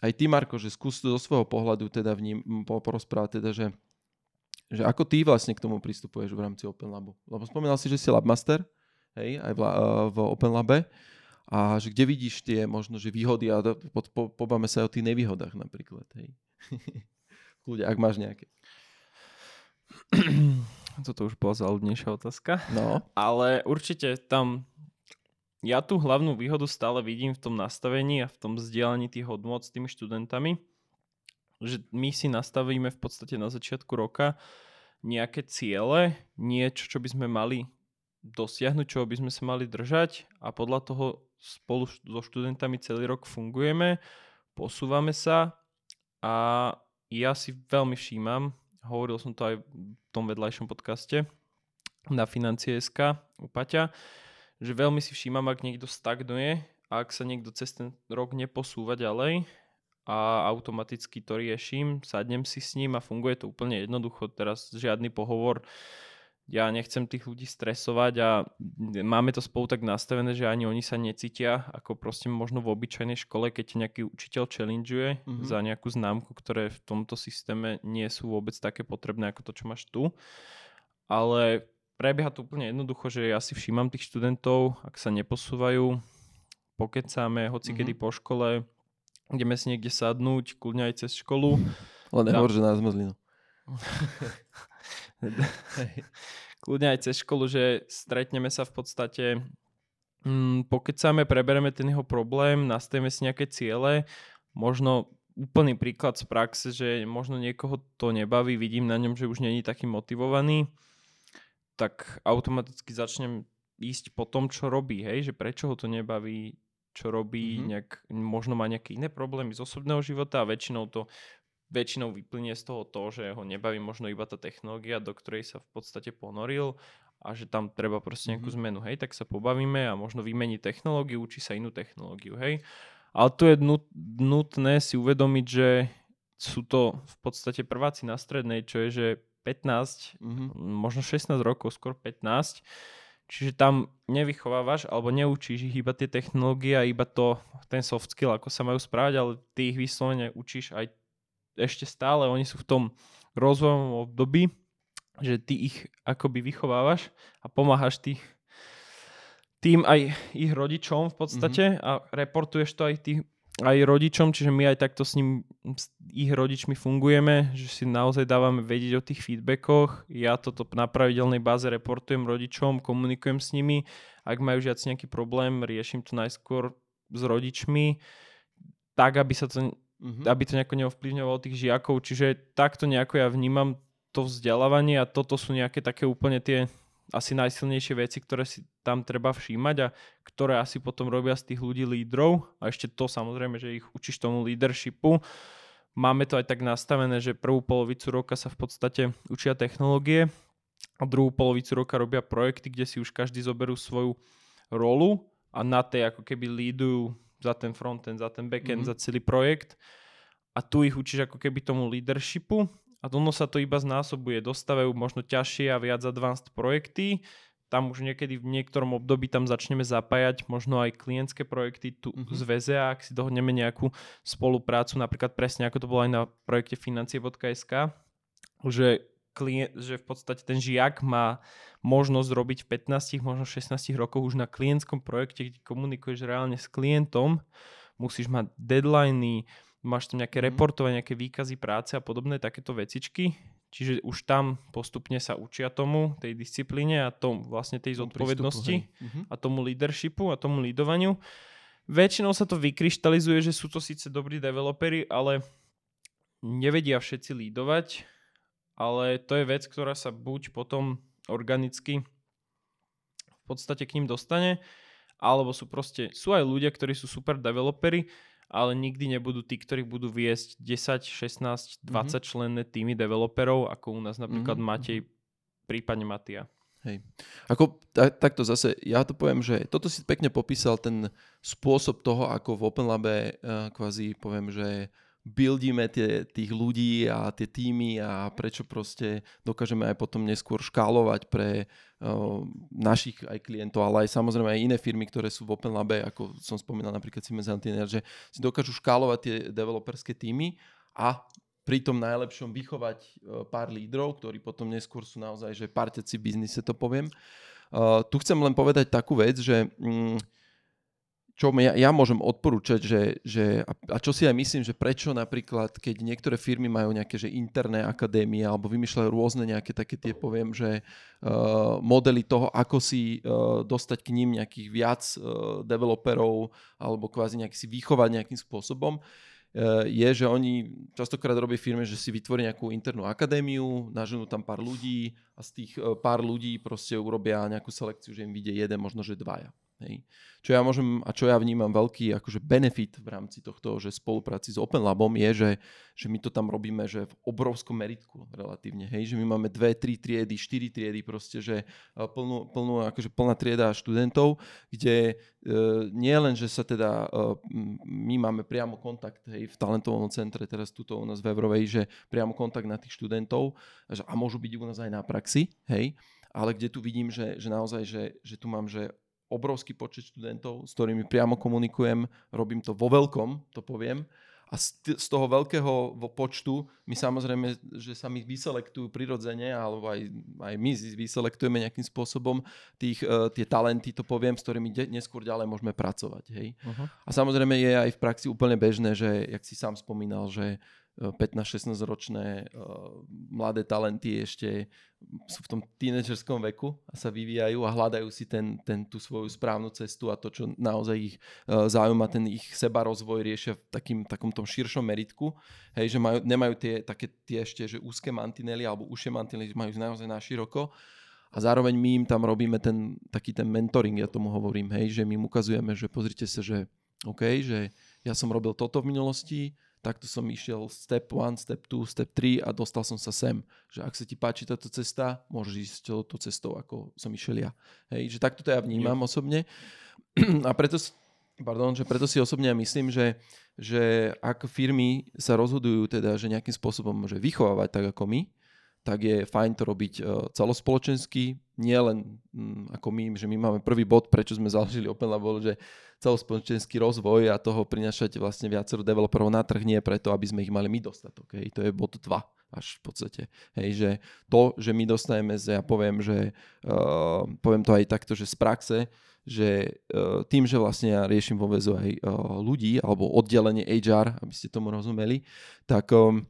aj ty, Marko, že skús zo svojho pohľadu teda v ním po- porozprávať, teda, že že ako ty vlastne k tomu pristupuješ v rámci Open Labu. Lebo spomínal si, že si Labmaster, hej, aj v, eh, v Open Labe. A že kde vidíš tie možno, že výhody a po, po, pobáme sa aj o tých nevýhodách napríklad, hej. Kľudia, ak máš nejaké. Toto už bola záľudnejšia otázka. No, Ale určite tam ja tú hlavnú výhodu stále vidím v tom nastavení a v tom vzdielaní tých hodnot s tými študentami, že my si nastavíme v podstate na začiatku roka nejaké ciele, niečo, čo by sme mali dosiahnuť, čo by sme sa mali držať a podľa toho spolu so študentami celý rok fungujeme, posúvame sa a ja si veľmi všímam, hovoril som to aj v tom vedľajšom podcaste na financie.sk u Paťa, že veľmi si všímam, ak niekto stagnuje ak sa niekto cez ten rok neposúva ďalej a automaticky to riešim, sadnem si s ním a funguje to úplne jednoducho. Teraz žiadny pohovor, ja nechcem tých ľudí stresovať a máme to spolu tak nastavené, že ani oni sa necítia ako proste možno v obyčajnej škole, keď nejaký učiteľ challengeuje mm-hmm. za nejakú známku, ktoré v tomto systéme nie sú vôbec také potrebné ako to, čo máš tu. Ale prebieha to úplne jednoducho, že ja si všímam tých študentov, ak sa neposúvajú, pokecáme, hoci mm-hmm. kedy po škole, ideme si niekde sadnúť, kľudne aj cez školu. Ale nehovor, že na zmrzlinu. Kľudne aj cez školu, že stretneme sa v podstate, mm, pokecáme, prebereme ten jeho problém, nastavíme si nejaké ciele, možno úplný príklad z praxe, že možno niekoho to nebaví, vidím na ňom, že už není taký motivovaný, tak automaticky začnem ísť po tom, čo robí, hej, že prečo ho to nebaví, čo robí, mm-hmm. nejak, možno má nejaké iné problémy z osobného života a väčšinou to väčšinou vyplynie z toho to, že ho nebaví možno iba tá technológia, do ktorej sa v podstate ponoril a že tam treba proste nejakú mm-hmm. zmenu, hej, tak sa pobavíme a možno vymení technológiu, učí sa inú technológiu, hej. Ale tu je nutné si uvedomiť, že sú to v podstate prváci na strednej, čo je, že 15, mm-hmm. možno 16 rokov, skôr 15, Čiže tam nevychovávaš alebo neučíš ich iba tie technológie a iba to, ten soft skill, ako sa majú správať, ale ty ich vyslovene učíš aj ešte stále, oni sú v tom rozvojovom období, že ty ich akoby vychovávaš a pomáhaš tých tým aj ich rodičom v podstate mm-hmm. a reportuješ to aj tých aj rodičom, čiže my aj takto s ním, s ich rodičmi fungujeme, že si naozaj dávame vedieť o tých feedbackoch. Ja toto na pravidelnej báze reportujem rodičom, komunikujem s nimi. Ak majú žiac nejaký problém, riešim to najskôr s rodičmi, tak aby sa to mm-hmm. aby to nejako neovplyvňovalo tých žiakov. Čiže takto nejako ja vnímam to vzdelávanie a toto sú nejaké také úplne tie asi najsilnejšie veci, ktoré si tam treba všímať a ktoré asi potom robia z tých ľudí lídrov. A ešte to samozrejme, že ich učíš tomu leadershipu. Máme to aj tak nastavené, že prvú polovicu roka sa v podstate učia technológie a druhú polovicu roka robia projekty, kde si už každý zoberú svoju rolu a na tej ako keby lídujú za ten frontend, za ten backend, mm-hmm. za celý projekt a tu ich učíš ako keby tomu leadershipu a ono sa to iba znásobuje. Dostávajú možno ťažšie a viac advanced projekty, tam už niekedy v niektorom období tam začneme zapájať možno aj klientské projekty tu mm-hmm. z VZA, ak si dohodneme nejakú spoluprácu, napríklad presne ako to bolo aj na projekte financie.sk, že klient, že v podstate ten žiak má možnosť robiť v 15, možno 16 rokoch už na klientskom projekte, kde komunikuješ reálne s klientom, musíš mať deadliny, máš tam nejaké mm. reportovanie, nejaké výkazy práce a podobné takéto vecičky. Čiže už tam postupne sa učia tomu, tej disciplíne a tom, vlastne tej zodpovednosti mhm. a tomu leadershipu a tomu leadovaniu. Väčšinou sa to vykryštalizuje, že sú to síce dobrí developeri, ale nevedia všetci lídovať ale to je vec, ktorá sa buď potom organicky v podstate k ním dostane, alebo sú proste, sú aj ľudia, ktorí sú super developeri, ale nikdy nebudú tí, ktorí budú viesť 10, 16, 20 mm-hmm. členné týmy developerov, ako u nás napríklad mm-hmm. Matej, prípadne Matia. Hej. Ako tak, takto zase, ja to poviem, že toto si pekne popísal ten spôsob toho, ako v OpenLabe uh, kvázi poviem, že buildíme tie, tých ľudí a tie týmy a prečo proste dokážeme aj potom neskôr škálovať pre uh, našich aj klientov, ale aj samozrejme aj iné firmy, ktoré sú v Open ako som spomínal napríklad Siemens Antiner, že si dokážu škálovať tie developerské týmy a pri tom najlepšom vychovať uh, pár lídrov, ktorí potom neskôr sú naozaj, že parťaci v biznise, to poviem. Uh, tu chcem len povedať takú vec, že um, čo ja, ja môžem odporúčať, že, že, a čo si aj myslím, že prečo napríklad, keď niektoré firmy majú nejaké že interné akadémie alebo vymýšľajú rôzne nejaké také tie, poviem, že uh, modely toho, ako si uh, dostať k ním nejakých viac uh, developerov alebo kvázi nejak si vychovať nejakým spôsobom, je, že oni častokrát robia firme, že si vytvoria nejakú internú akadémiu, naženú tam pár ľudí a z tých pár ľudí proste urobia nejakú selekciu, že im vyjde jeden, možno že dvaja. Hej. Čo ja môžem a čo ja vnímam veľký akože benefit v rámci tohto, že spolupráci s Open Labom je, že, že my to tam robíme že v obrovskom meritku relatívne. Hej. Že my máme dve, tri triedy, štyri triedy proste, že plnú, plnú akože plná trieda študentov, kde e, nie len, že sa teda e, my máme priamo kontakt hej, v talentovom centre, teraz tuto u nás v Evrovej, že priamo kontakt na tých študentov a môžu byť u nás aj na praxi, hej, ale kde tu vidím, že, že naozaj, že, že tu mám, že obrovský počet študentov, s ktorými priamo komunikujem, robím to vo veľkom, to poviem. A z, toho veľkého počtu my samozrejme, že sa mi vyselektujú prirodzene, alebo aj, aj my vyselektujeme nejakým spôsobom tých, uh, tie talenty, to poviem, s ktorými de- neskôr ďalej môžeme pracovať. Hej? Uh-huh. A samozrejme je aj v praxi úplne bežné, že, jak si sám spomínal, že 15-16 ročné uh, mladé talenty ešte sú v tom tínedžerskom veku a sa vyvíjajú a hľadajú si ten, ten, tú svoju správnu cestu a to, čo naozaj ich uh, zaujíma, ten ich seba rozvoj riešia v takým, takom tom širšom meritku, hej, že majú, nemajú tie také tie ešte, že úzke mantinely alebo ušie mantinely, majú naozaj na široko. A zároveň my im tam robíme ten, taký ten mentoring, ja tomu hovorím, hej, že my im ukazujeme, že pozrite sa, že OK, že ja som robil toto v minulosti, takto som išiel step 1, step 2, step 3 a dostal som sa sem. Že ak sa ti páči táto cesta, môžeš ísť touto cestou, ako som išiel ja. Hej, že takto to ja vnímam yeah. osobne. A preto, pardon, že preto si osobne ja myslím, že, že ak firmy sa rozhodujú teda, že nejakým spôsobom môže vychovávať tak ako my, tak je fajn to robiť e, celospoločensky, nie len mm, ako my, že my máme prvý bod, prečo sme založili Open Lab, že celospoločenský rozvoj a toho prinašať vlastne viacero developerov na trh nie preto, aby sme ich mali my dostatok. Hej. To je bod 2 až v podstate. Hej, že to, že my dostaneme, ja poviem, že uh, poviem to aj takto, že z praxe, že uh, tým, že vlastne ja riešim vo väzu aj uh, ľudí alebo oddelenie HR, aby ste tomu rozumeli, tak um,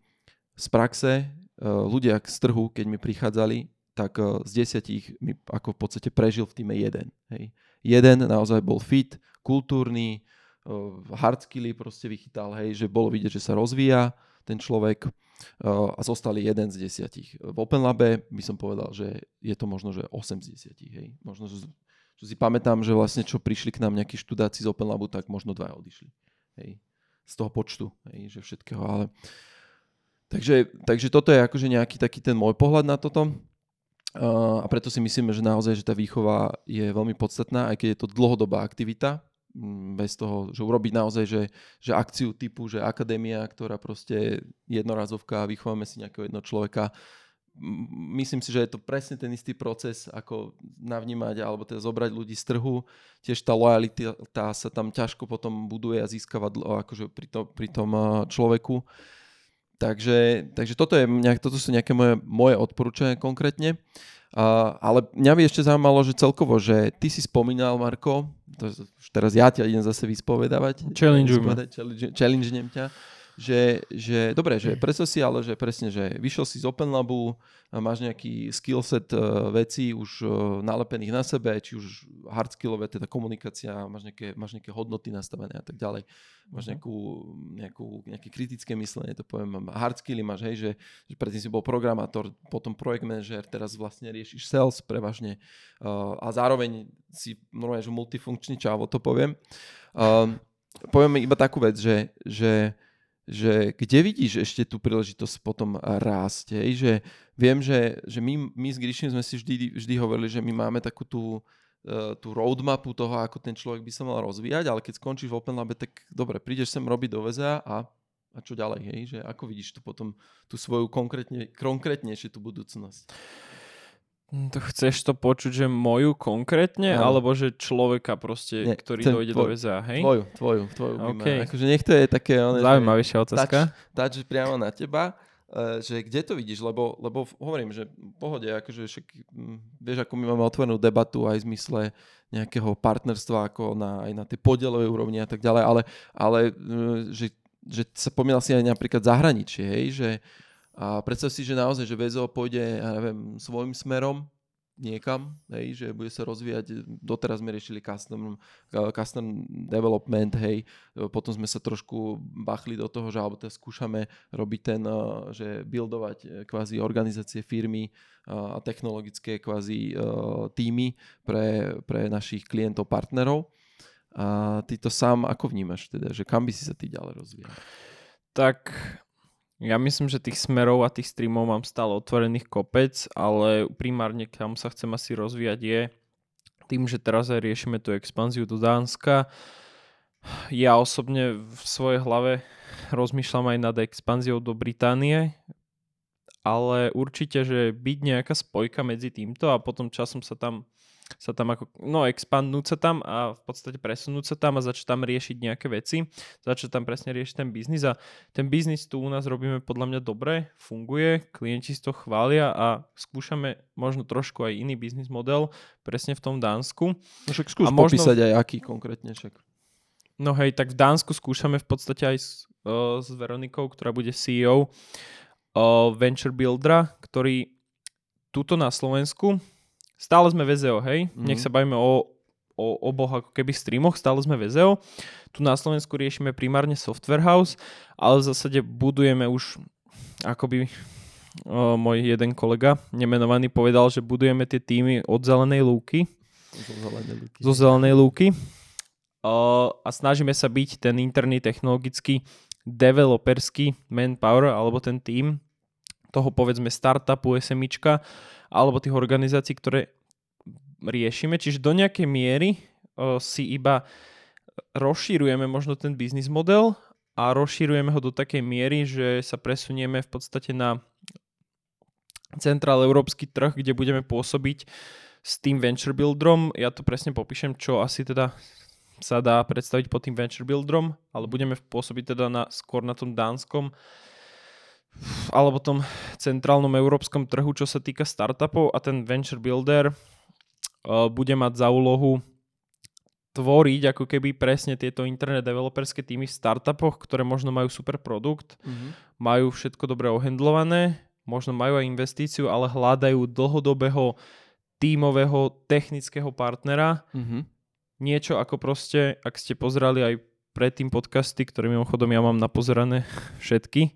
z praxe ľudia z trhu, keď mi prichádzali, tak uh, z desiatich mi ako v podstate prežil v týme jeden. Hej. Jeden naozaj bol fit, kultúrny, hard skilly proste vychytal, hej, že bolo vidieť, že sa rozvíja ten človek a zostali jeden z desiatich. V Open Labe by som povedal, že je to možno, že 8 z 10, hej. Možno, čo si pamätám, že vlastne čo prišli k nám nejakí študáci z Open Labu, tak možno dva odišli. Hej. Z toho počtu, hej, že všetkého, ale... Takže, takže toto je akože nejaký taký ten môj pohľad na toto. A preto si myslíme, že naozaj, že tá výchova je veľmi podstatná, aj keď je to dlhodobá aktivita, mm, bez toho, že urobiť naozaj, že, že akciu typu, že akadémia, ktorá proste jednorazovka vychováme si nejakého jedného človeka, myslím si, že je to presne ten istý proces, ako navnímať alebo teda zobrať ľudí z trhu. Tiež tá lojalita tá sa tam ťažko potom buduje a získava akože pri, to, pri tom človeku. Takže, takže toto, je, toto sú nejaké moje, moje odporúčania konkrétne. Uh, ale mňa by ešte zaujímalo, že celkovo, že ty si spomínal, Marko, to, teraz ja ťa idem zase vyspovedávať. Challenge challenge, challenge ťa že, že dobre, že predstav si ale, že presne, že vyšiel si z Open Labu, máš nejaký skillset uh, vecí už uh, nalepených na sebe, či už hard skillové, teda komunikácia, máš nejaké, máš nejaké hodnoty nastavené a tak ďalej. Máš mhm. nejakú, nejakú, nejaké kritické myslenie, to poviem, hard skilly máš, hej, že, že predtým si bol programátor, potom projekt manager, teraz vlastne riešiš sales prevažne uh, a zároveň si normálne, že multifunkčný čavo, to poviem. Uh, poviem iba takú vec, že, že že kde vidíš ešte tú príležitosť potom rásť? Hej? Že viem, že, že my, my s Gríšim sme si vždy, vždy hovorili, že my máme takú tú, uh, tú roadmapu toho, ako ten človek by sa mal rozvíjať, ale keď skončíš v Open Labe, tak dobre, prídeš sem robiť do VZA a, a čo ďalej, hej? Že ako vidíš tu potom tú svoju konkrétne, konkrétnejšie tú budúcnosť? Hm, to chceš to počuť, že moju konkrétne, no. alebo že človeka proste, Nie, ktorý dojde tvoj, do VZA, hej? Tvoju, tvoju, tvoju. Okay. Akože nech to je také... One, Zaujímavejšia otázka. Táč priamo na teba, uh, že kde to vidíš, lebo, lebo hovorím, že v pohode, akože však, hm, vieš, ako my máme otvorenú debatu aj v zmysle nejakého partnerstva, ako na, aj na tej podielovej úrovni a tak ďalej, ale, ale hm, že, že sa pomínal si aj napríklad zahraničie, hej, že a predstav si, že naozaj, že VZO pôjde, ja neviem, svojim smerom, niekam, hej, že bude sa rozvíjať. Doteraz sme riešili custom, custom development, hej, potom sme sa trošku bachli do toho, že alebo teda skúšame robiť ten, že buildovať kvázi organizácie firmy a technologické kvázi týmy pre, pre našich klientov, partnerov. A ty to sám ako vnímaš teda, že kam by si sa ty ďalej rozvíjal? Tak ja myslím, že tých smerov a tých streamov mám stále otvorených kopec, ale primárne kam sa chcem asi rozvíjať je tým, že teraz aj riešime tú expanziu do Dánska. Ja osobne v svojej hlave rozmýšľam aj nad expanziou do Británie, ale určite, že byť nejaká spojka medzi týmto a potom časom sa tam sa tam ako, no expandnúť sa tam a v podstate presunúť sa tam a začať tam riešiť nejaké veci, začať tam presne riešiť ten biznis a ten biznis tu u nás robíme podľa mňa dobre, funguje, klienti si to chvália a skúšame možno trošku aj iný biznis model presne v tom Dánsku. No však skús a možno... popísať aj aký konkrétne však. No hej, tak v Dánsku skúšame v podstate aj s, uh, s Veronikou, ktorá bude CEO uh, Venture Buildera, ktorý tuto na Slovensku Stále sme VZO, hej? Mm-hmm. Nech sa bavíme o, o oboch ako keby streamoch, stále sme VZO. Tu na Slovensku riešime primárne software house, ale v zásade budujeme už akoby o, môj jeden kolega nemenovaný povedal, že budujeme tie týmy od zelenej lúky. Zo zelenej lúky. Zo zelenej lúky. O, a snažíme sa byť ten interný technologický developerský manpower alebo ten tým toho povedzme startupu, SMIčka, alebo tých organizácií, ktoré riešime. Čiže do nejakej miery o, si iba rozšírujeme možno ten biznis model a rozšírujeme ho do takej miery, že sa presunieme v podstate na centrál európsky trh, kde budeme pôsobiť s tým venture builderom. Ja to presne popíšem, čo asi teda sa dá predstaviť pod tým venture builderom, ale budeme pôsobiť teda na, skôr na tom dánskom alebo tom centrálnom európskom trhu, čo sa týka startupov a ten venture builder uh, bude mať za úlohu tvoriť ako keby presne tieto internet developerské týmy v startupoch, ktoré možno majú super produkt, mm-hmm. majú všetko dobre ohendlované, možno majú aj investíciu, ale hľadajú dlhodobého tímového technického partnera. Mm-hmm. Niečo ako proste, ak ste pozerali aj predtým podcasty, ktoré mimochodom ja mám napozerané všetky,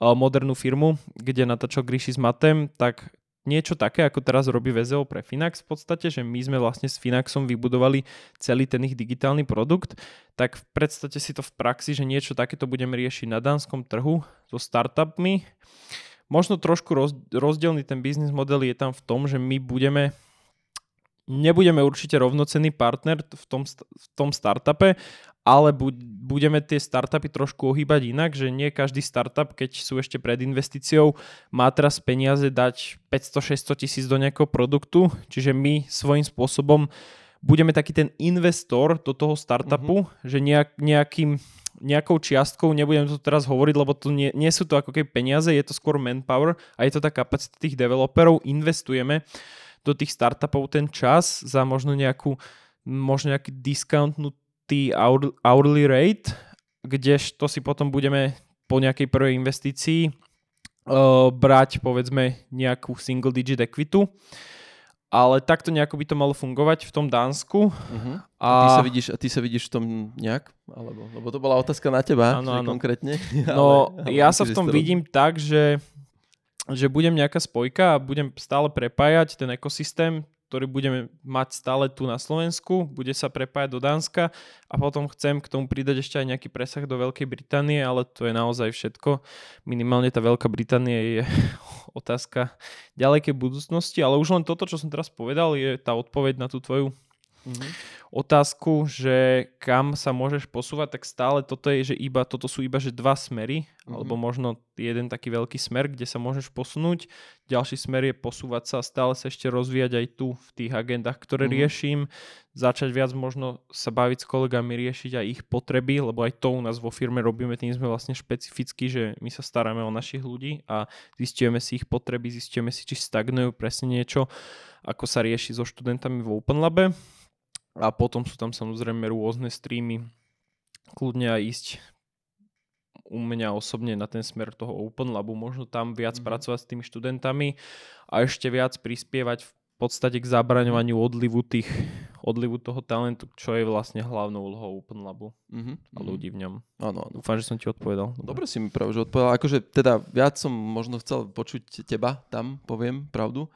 modernú firmu, kde natáčal Gríši s Matem, tak niečo také, ako teraz robí VZO pre Finax v podstate, že my sme vlastne s Finaxom vybudovali celý ten ich digitálny produkt, tak predstavte si to v praxi, že niečo takéto budeme riešiť na dánskom trhu so startupmi. Možno trošku rozdielný ten biznis model je tam v tom, že my budeme nebudeme určite rovnocenný partner v tom, v tom startupe, ale budeme tie startupy trošku ohýbať inak, že nie každý startup, keď sú ešte pred investíciou, má teraz peniaze dať 500-600 tisíc do nejakého produktu, čiže my svojím spôsobom budeme taký ten investor do toho startupu, mm-hmm. že nejak, nejakým, nejakou čiastkou, nebudem to teraz hovoriť, lebo to nie, nie sú to ako keby peniaze, je to skôr manpower a je to tá kapacita tých developerov, investujeme do tých startupov ten čas za možno nejakú možno nejaký discountnú tý hourly rate, kdežto si potom budeme po nejakej prvej investícii uh, brať povedzme nejakú single digit equitu. Ale takto nejako by to malo fungovať v tom Dánsku. Uh-huh. A... a ty sa vidíš, a ty sa vidíš v tom nejak? Alebo, lebo to bola otázka na teba, ano, ano. konkrétne. No, ale, ale ja sa v tom vidím tak, že, že budem nejaká spojka a budem stále prepájať ten ekosystém ktorý budeme mať stále tu na Slovensku, bude sa prepájať do Dánska a potom chcem k tomu pridať ešte aj nejaký presah do Veľkej Británie, ale to je naozaj všetko. Minimálne tá Veľká Británia je otázka ďalekej budúcnosti, ale už len toto, čo som teraz povedal, je tá odpoveď na tú tvoju mm-hmm. otázku, že kam sa môžeš posúvať, tak stále toto je, že iba, toto sú iba že dva smery, mm-hmm. alebo možno jeden taký veľký smer, kde sa môžeš posunúť. Ďalší smer je posúvať sa stále sa ešte rozvíjať aj tu v tých agendách, ktoré mm-hmm. riešim. Začať viac možno sa baviť s kolegami, riešiť aj ich potreby, lebo aj to u nás vo firme robíme, tým sme vlastne špecificky, že my sa staráme o našich ľudí a zistujeme si ich potreby, zistujeme si, či stagnujú presne niečo, ako sa rieši so študentami v Open Labe a potom sú tam samozrejme rôzne streamy. Kľudne aj ísť u mňa osobne na ten smer toho Open Labu, možno tam viac mm-hmm. pracovať s tými študentami a ešte viac prispievať v podstate k zabraňovaniu odlivu tých odlivu toho talentu, čo je vlastne hlavnou úlohou Open Labu Uh-huh. a ľudí v ňom. Áno, áno. Dúfam, že som ti odpovedal. Dobre si mi práve, že odpovedal. Akože teda viac som možno chcel počuť teba tam, poviem pravdu,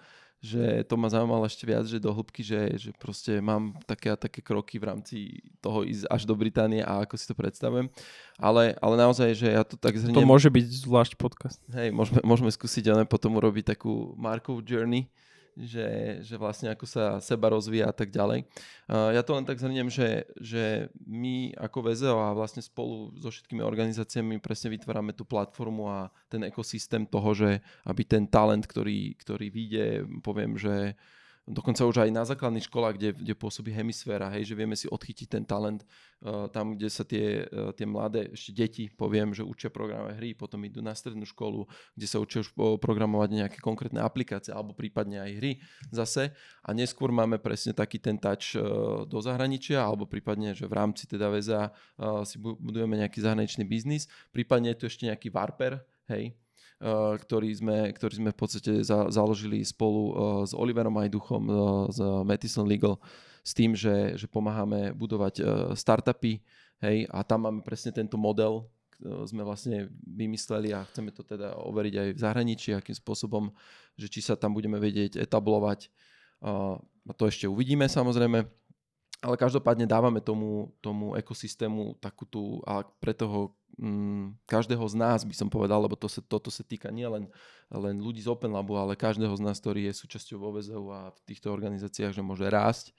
že to ma zaujímalo ešte viac, že do hĺbky, že, že proste mám také a také kroky v rámci toho ísť až do Británie a ako si to predstavujem. Ale, ale naozaj, že ja to tak To zhrniem. môže byť zvlášť podcast. Hej, môžeme, môžeme skúsiť ale potom urobiť takú Markov journey, že, že vlastne ako sa seba rozvíja a tak ďalej. Ja to len tak zhrniem, že, že my ako VZO a vlastne spolu so všetkými organizáciami presne vytvárame tú platformu a ten ekosystém toho, že aby ten talent, ktorý, ktorý vyjde, poviem, že dokonca už aj na základných školách, kde, kde pôsobí hemisféra, hej, že vieme si odchytiť ten talent uh, tam, kde sa tie, uh, tie mladé ešte deti, poviem, že učia programové hry, potom idú na strednú školu, kde sa učia už po- programovať nejaké konkrétne aplikácie alebo prípadne aj hry zase. A neskôr máme presne taký ten touch uh, do zahraničia alebo prípadne, že v rámci teda VZA uh, si bu- budujeme nejaký zahraničný biznis, prípadne je tu ešte nejaký Varper, hej, ktorý, sme, ktorý sme v podstate za, založili spolu uh, s Oliverom Ajduchom uh, z Mattison Legal s tým, že, že pomáhame budovať startupy hej, a tam máme presne tento model, sme vlastne vymysleli a chceme to teda overiť aj v zahraničí, akým spôsobom, že či sa tam budeme vedieť etablovať. A to ešte uvidíme samozrejme. Ale každopádne dávame tomu, tomu ekosystému takú tú, a pre toho mm, každého z nás by som povedal, lebo to sa, toto sa týka nielen len ľudí z Open Labu, ale každého z nás, ktorý je súčasťou OVZU a v týchto organizáciách, že môže rásť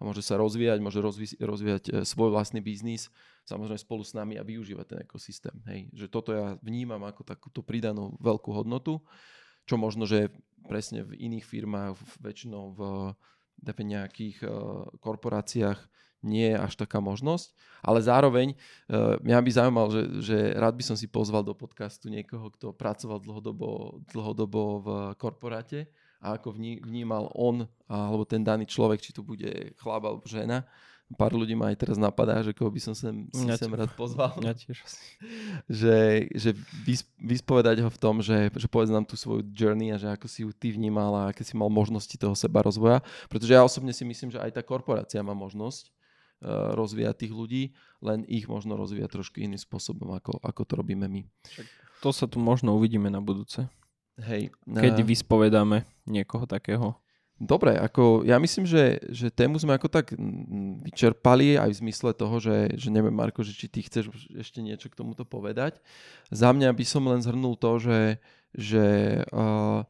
a môže sa rozvíjať, môže rozví, rozvíjať e, svoj vlastný biznis, samozrejme spolu s nami a využívať ten ekosystém. Hej. Že toto ja vnímam ako takúto pridanú veľkú hodnotu, čo možno, že presne v iných firmách, väčšinou v, v nejakých uh, korporáciách nie je až taká možnosť, ale zároveň uh, mňa by zaujímal, že, že rád by som si pozval do podcastu niekoho, kto pracoval dlhodobo, dlhodobo v korporáte a ako vní, vnímal on alebo ten daný človek, či to bude chlap alebo žena. Pár ľudí ma aj teraz napadá, že koho by som sem, si Mňa sem rád pozval Ja tiež že, že vys, vyspovedať ho v tom, že, že povedz nám tú svoju journey a že ako si ju ty vnímal a aké si mal možnosti toho seba rozvoja. Pretože ja osobne si myslím, že aj tá korporácia má možnosť uh, rozvíjať tých ľudí, len ich možno rozvíjať trošku iným spôsobom, ako, ako to robíme my. To sa tu možno uvidíme na budúce. Hej. Keď eh, vyspovedáme niekoho takého. Dobre, ako ja myslím, že, že tému sme ako tak vyčerpali aj v zmysle toho, že, že neviem, Marko, že či ty chceš ešte niečo k tomuto povedať. Za mňa by som len zhrnul to, že, že uh,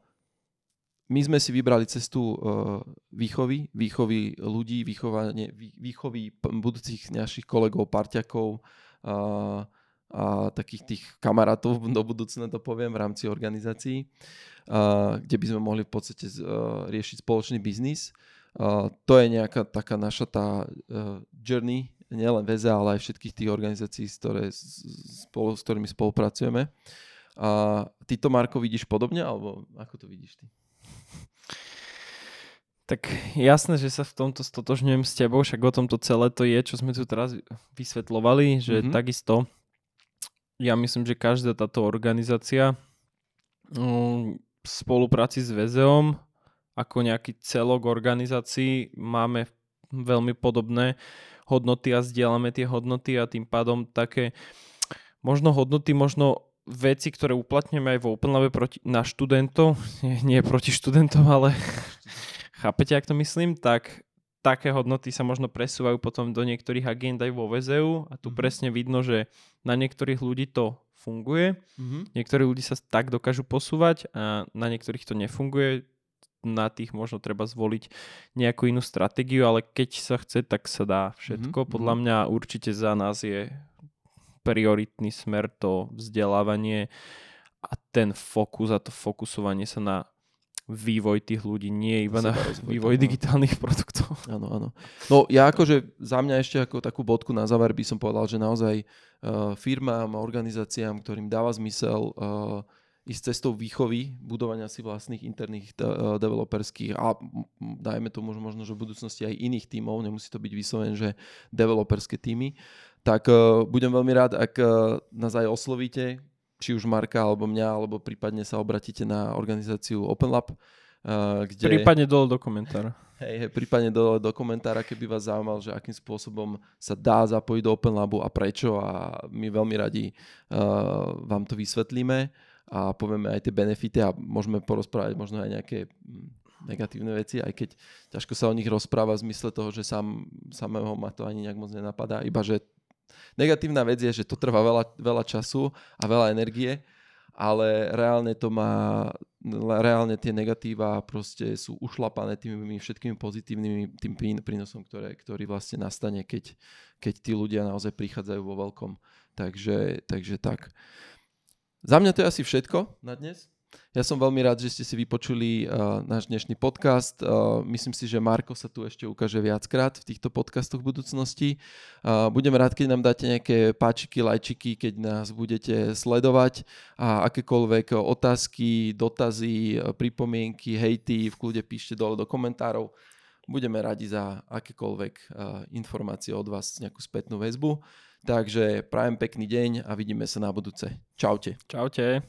my sme si vybrali cestu uh, výchovy, výchovy ľudí, výchovanie, vý- výchovy budúcich našich kolegov, parťakov uh, a takých tých kamarátov do budúcna to poviem v rámci organizácií uh, kde by sme mohli v podstate uh, riešiť spoločný biznis. Uh, to je nejaká taká naša tá uh, journey, nielen VEZA, ale aj všetkých tých organizácií, s, ktoré, s, spolu, s ktorými spolupracujeme. A ty to, Marko, vidíš podobne, alebo ako to vidíš ty? Tak jasné, že sa v tomto stotožňujem s tebou, však o tomto celé to je, čo sme tu teraz vysvetľovali, že Mhm. mm-hmm. takisto ja myslím, že každá táto organizácia mm, v spolupráci s VZOM ako nejaký celok organizácií máme veľmi podobné hodnoty a zdieľame tie hodnoty a tým pádom také možno hodnoty, možno veci, ktoré uplatňujeme aj v Open Labe proti, na študentov, nie, nie proti študentom, ale chápete, ak to myslím, tak také hodnoty sa možno presúvajú potom do niektorých agend aj vo VZU a tu Mhm. presne vidno, že na niektorých ľudí to funguje, Mm-hmm. niektorí ľudí sa tak dokážu posúvať a na niektorých to nefunguje, na tých možno treba zvoliť nejakú inú stratégiu, ale keď sa chce, tak sa dá všetko. Mhm, Podľa mňa určite za nás je prioritný smer to vzdelávanie a ten fokus a to fokusovanie sa na vývoj tých ľudí, nie iba na vývoj digitálnych produktov. Áno, áno. No ja akože za mňa ešte ako takú bodku na záver by som povedal, že naozaj uh, firmám organizáciám, ktorým dáva zmysel uh, ísť cestou výchovy, budovania si vlastných interných de- uh, developerských a dajme tomu možno, že v budúcnosti aj iných tímov, nemusí to byť vyslovene, že developerské týmy, tak uh, budem veľmi rád, ak uh, nás aj oslovíte, či už Marka alebo mňa, alebo prípadne sa obratíte na organizáciu Open Lab, Uh, kde... Prípadne dole do komentára. Hej, hej, prípadne do, do komentára, keby vás zaujímal, že akým spôsobom sa dá zapojiť do Open Labu a prečo a my veľmi radi uh, vám to vysvetlíme a povieme aj tie benefity a môžeme porozprávať možno aj nejaké hm, negatívne veci, aj keď ťažko sa o nich rozpráva v zmysle toho, že sám, samého ma to ani nejak moc nenapadá, iba že negatívna vec je, že to trvá veľa, veľa času a veľa energie ale reálne to má, reálne tie negatíva proste sú ušlapané tými všetkými pozitívnymi tým prínosom, ktoré, ktorý vlastne nastane, keď, keď tí ľudia naozaj prichádzajú vo veľkom. Takže, takže tak. Za mňa to je asi všetko na dnes. Ja som veľmi rád, že ste si vypočuli uh, náš dnešný podcast. Uh, myslím si, že Marko sa tu ešte ukáže viackrát v týchto podcastoch v budúcnosti. Uh, budem rád, keď nám dáte nejaké páčiky, lajčiky, keď nás budete sledovať a akékoľvek otázky, dotazy, pripomienky, hejty v kľude píšte dole do komentárov. Budeme radi za akékoľvek uh, informácie od vás, nejakú spätnú väzbu. Takže prajem pekný deň a vidíme sa na budúce. Čaute. Čaute.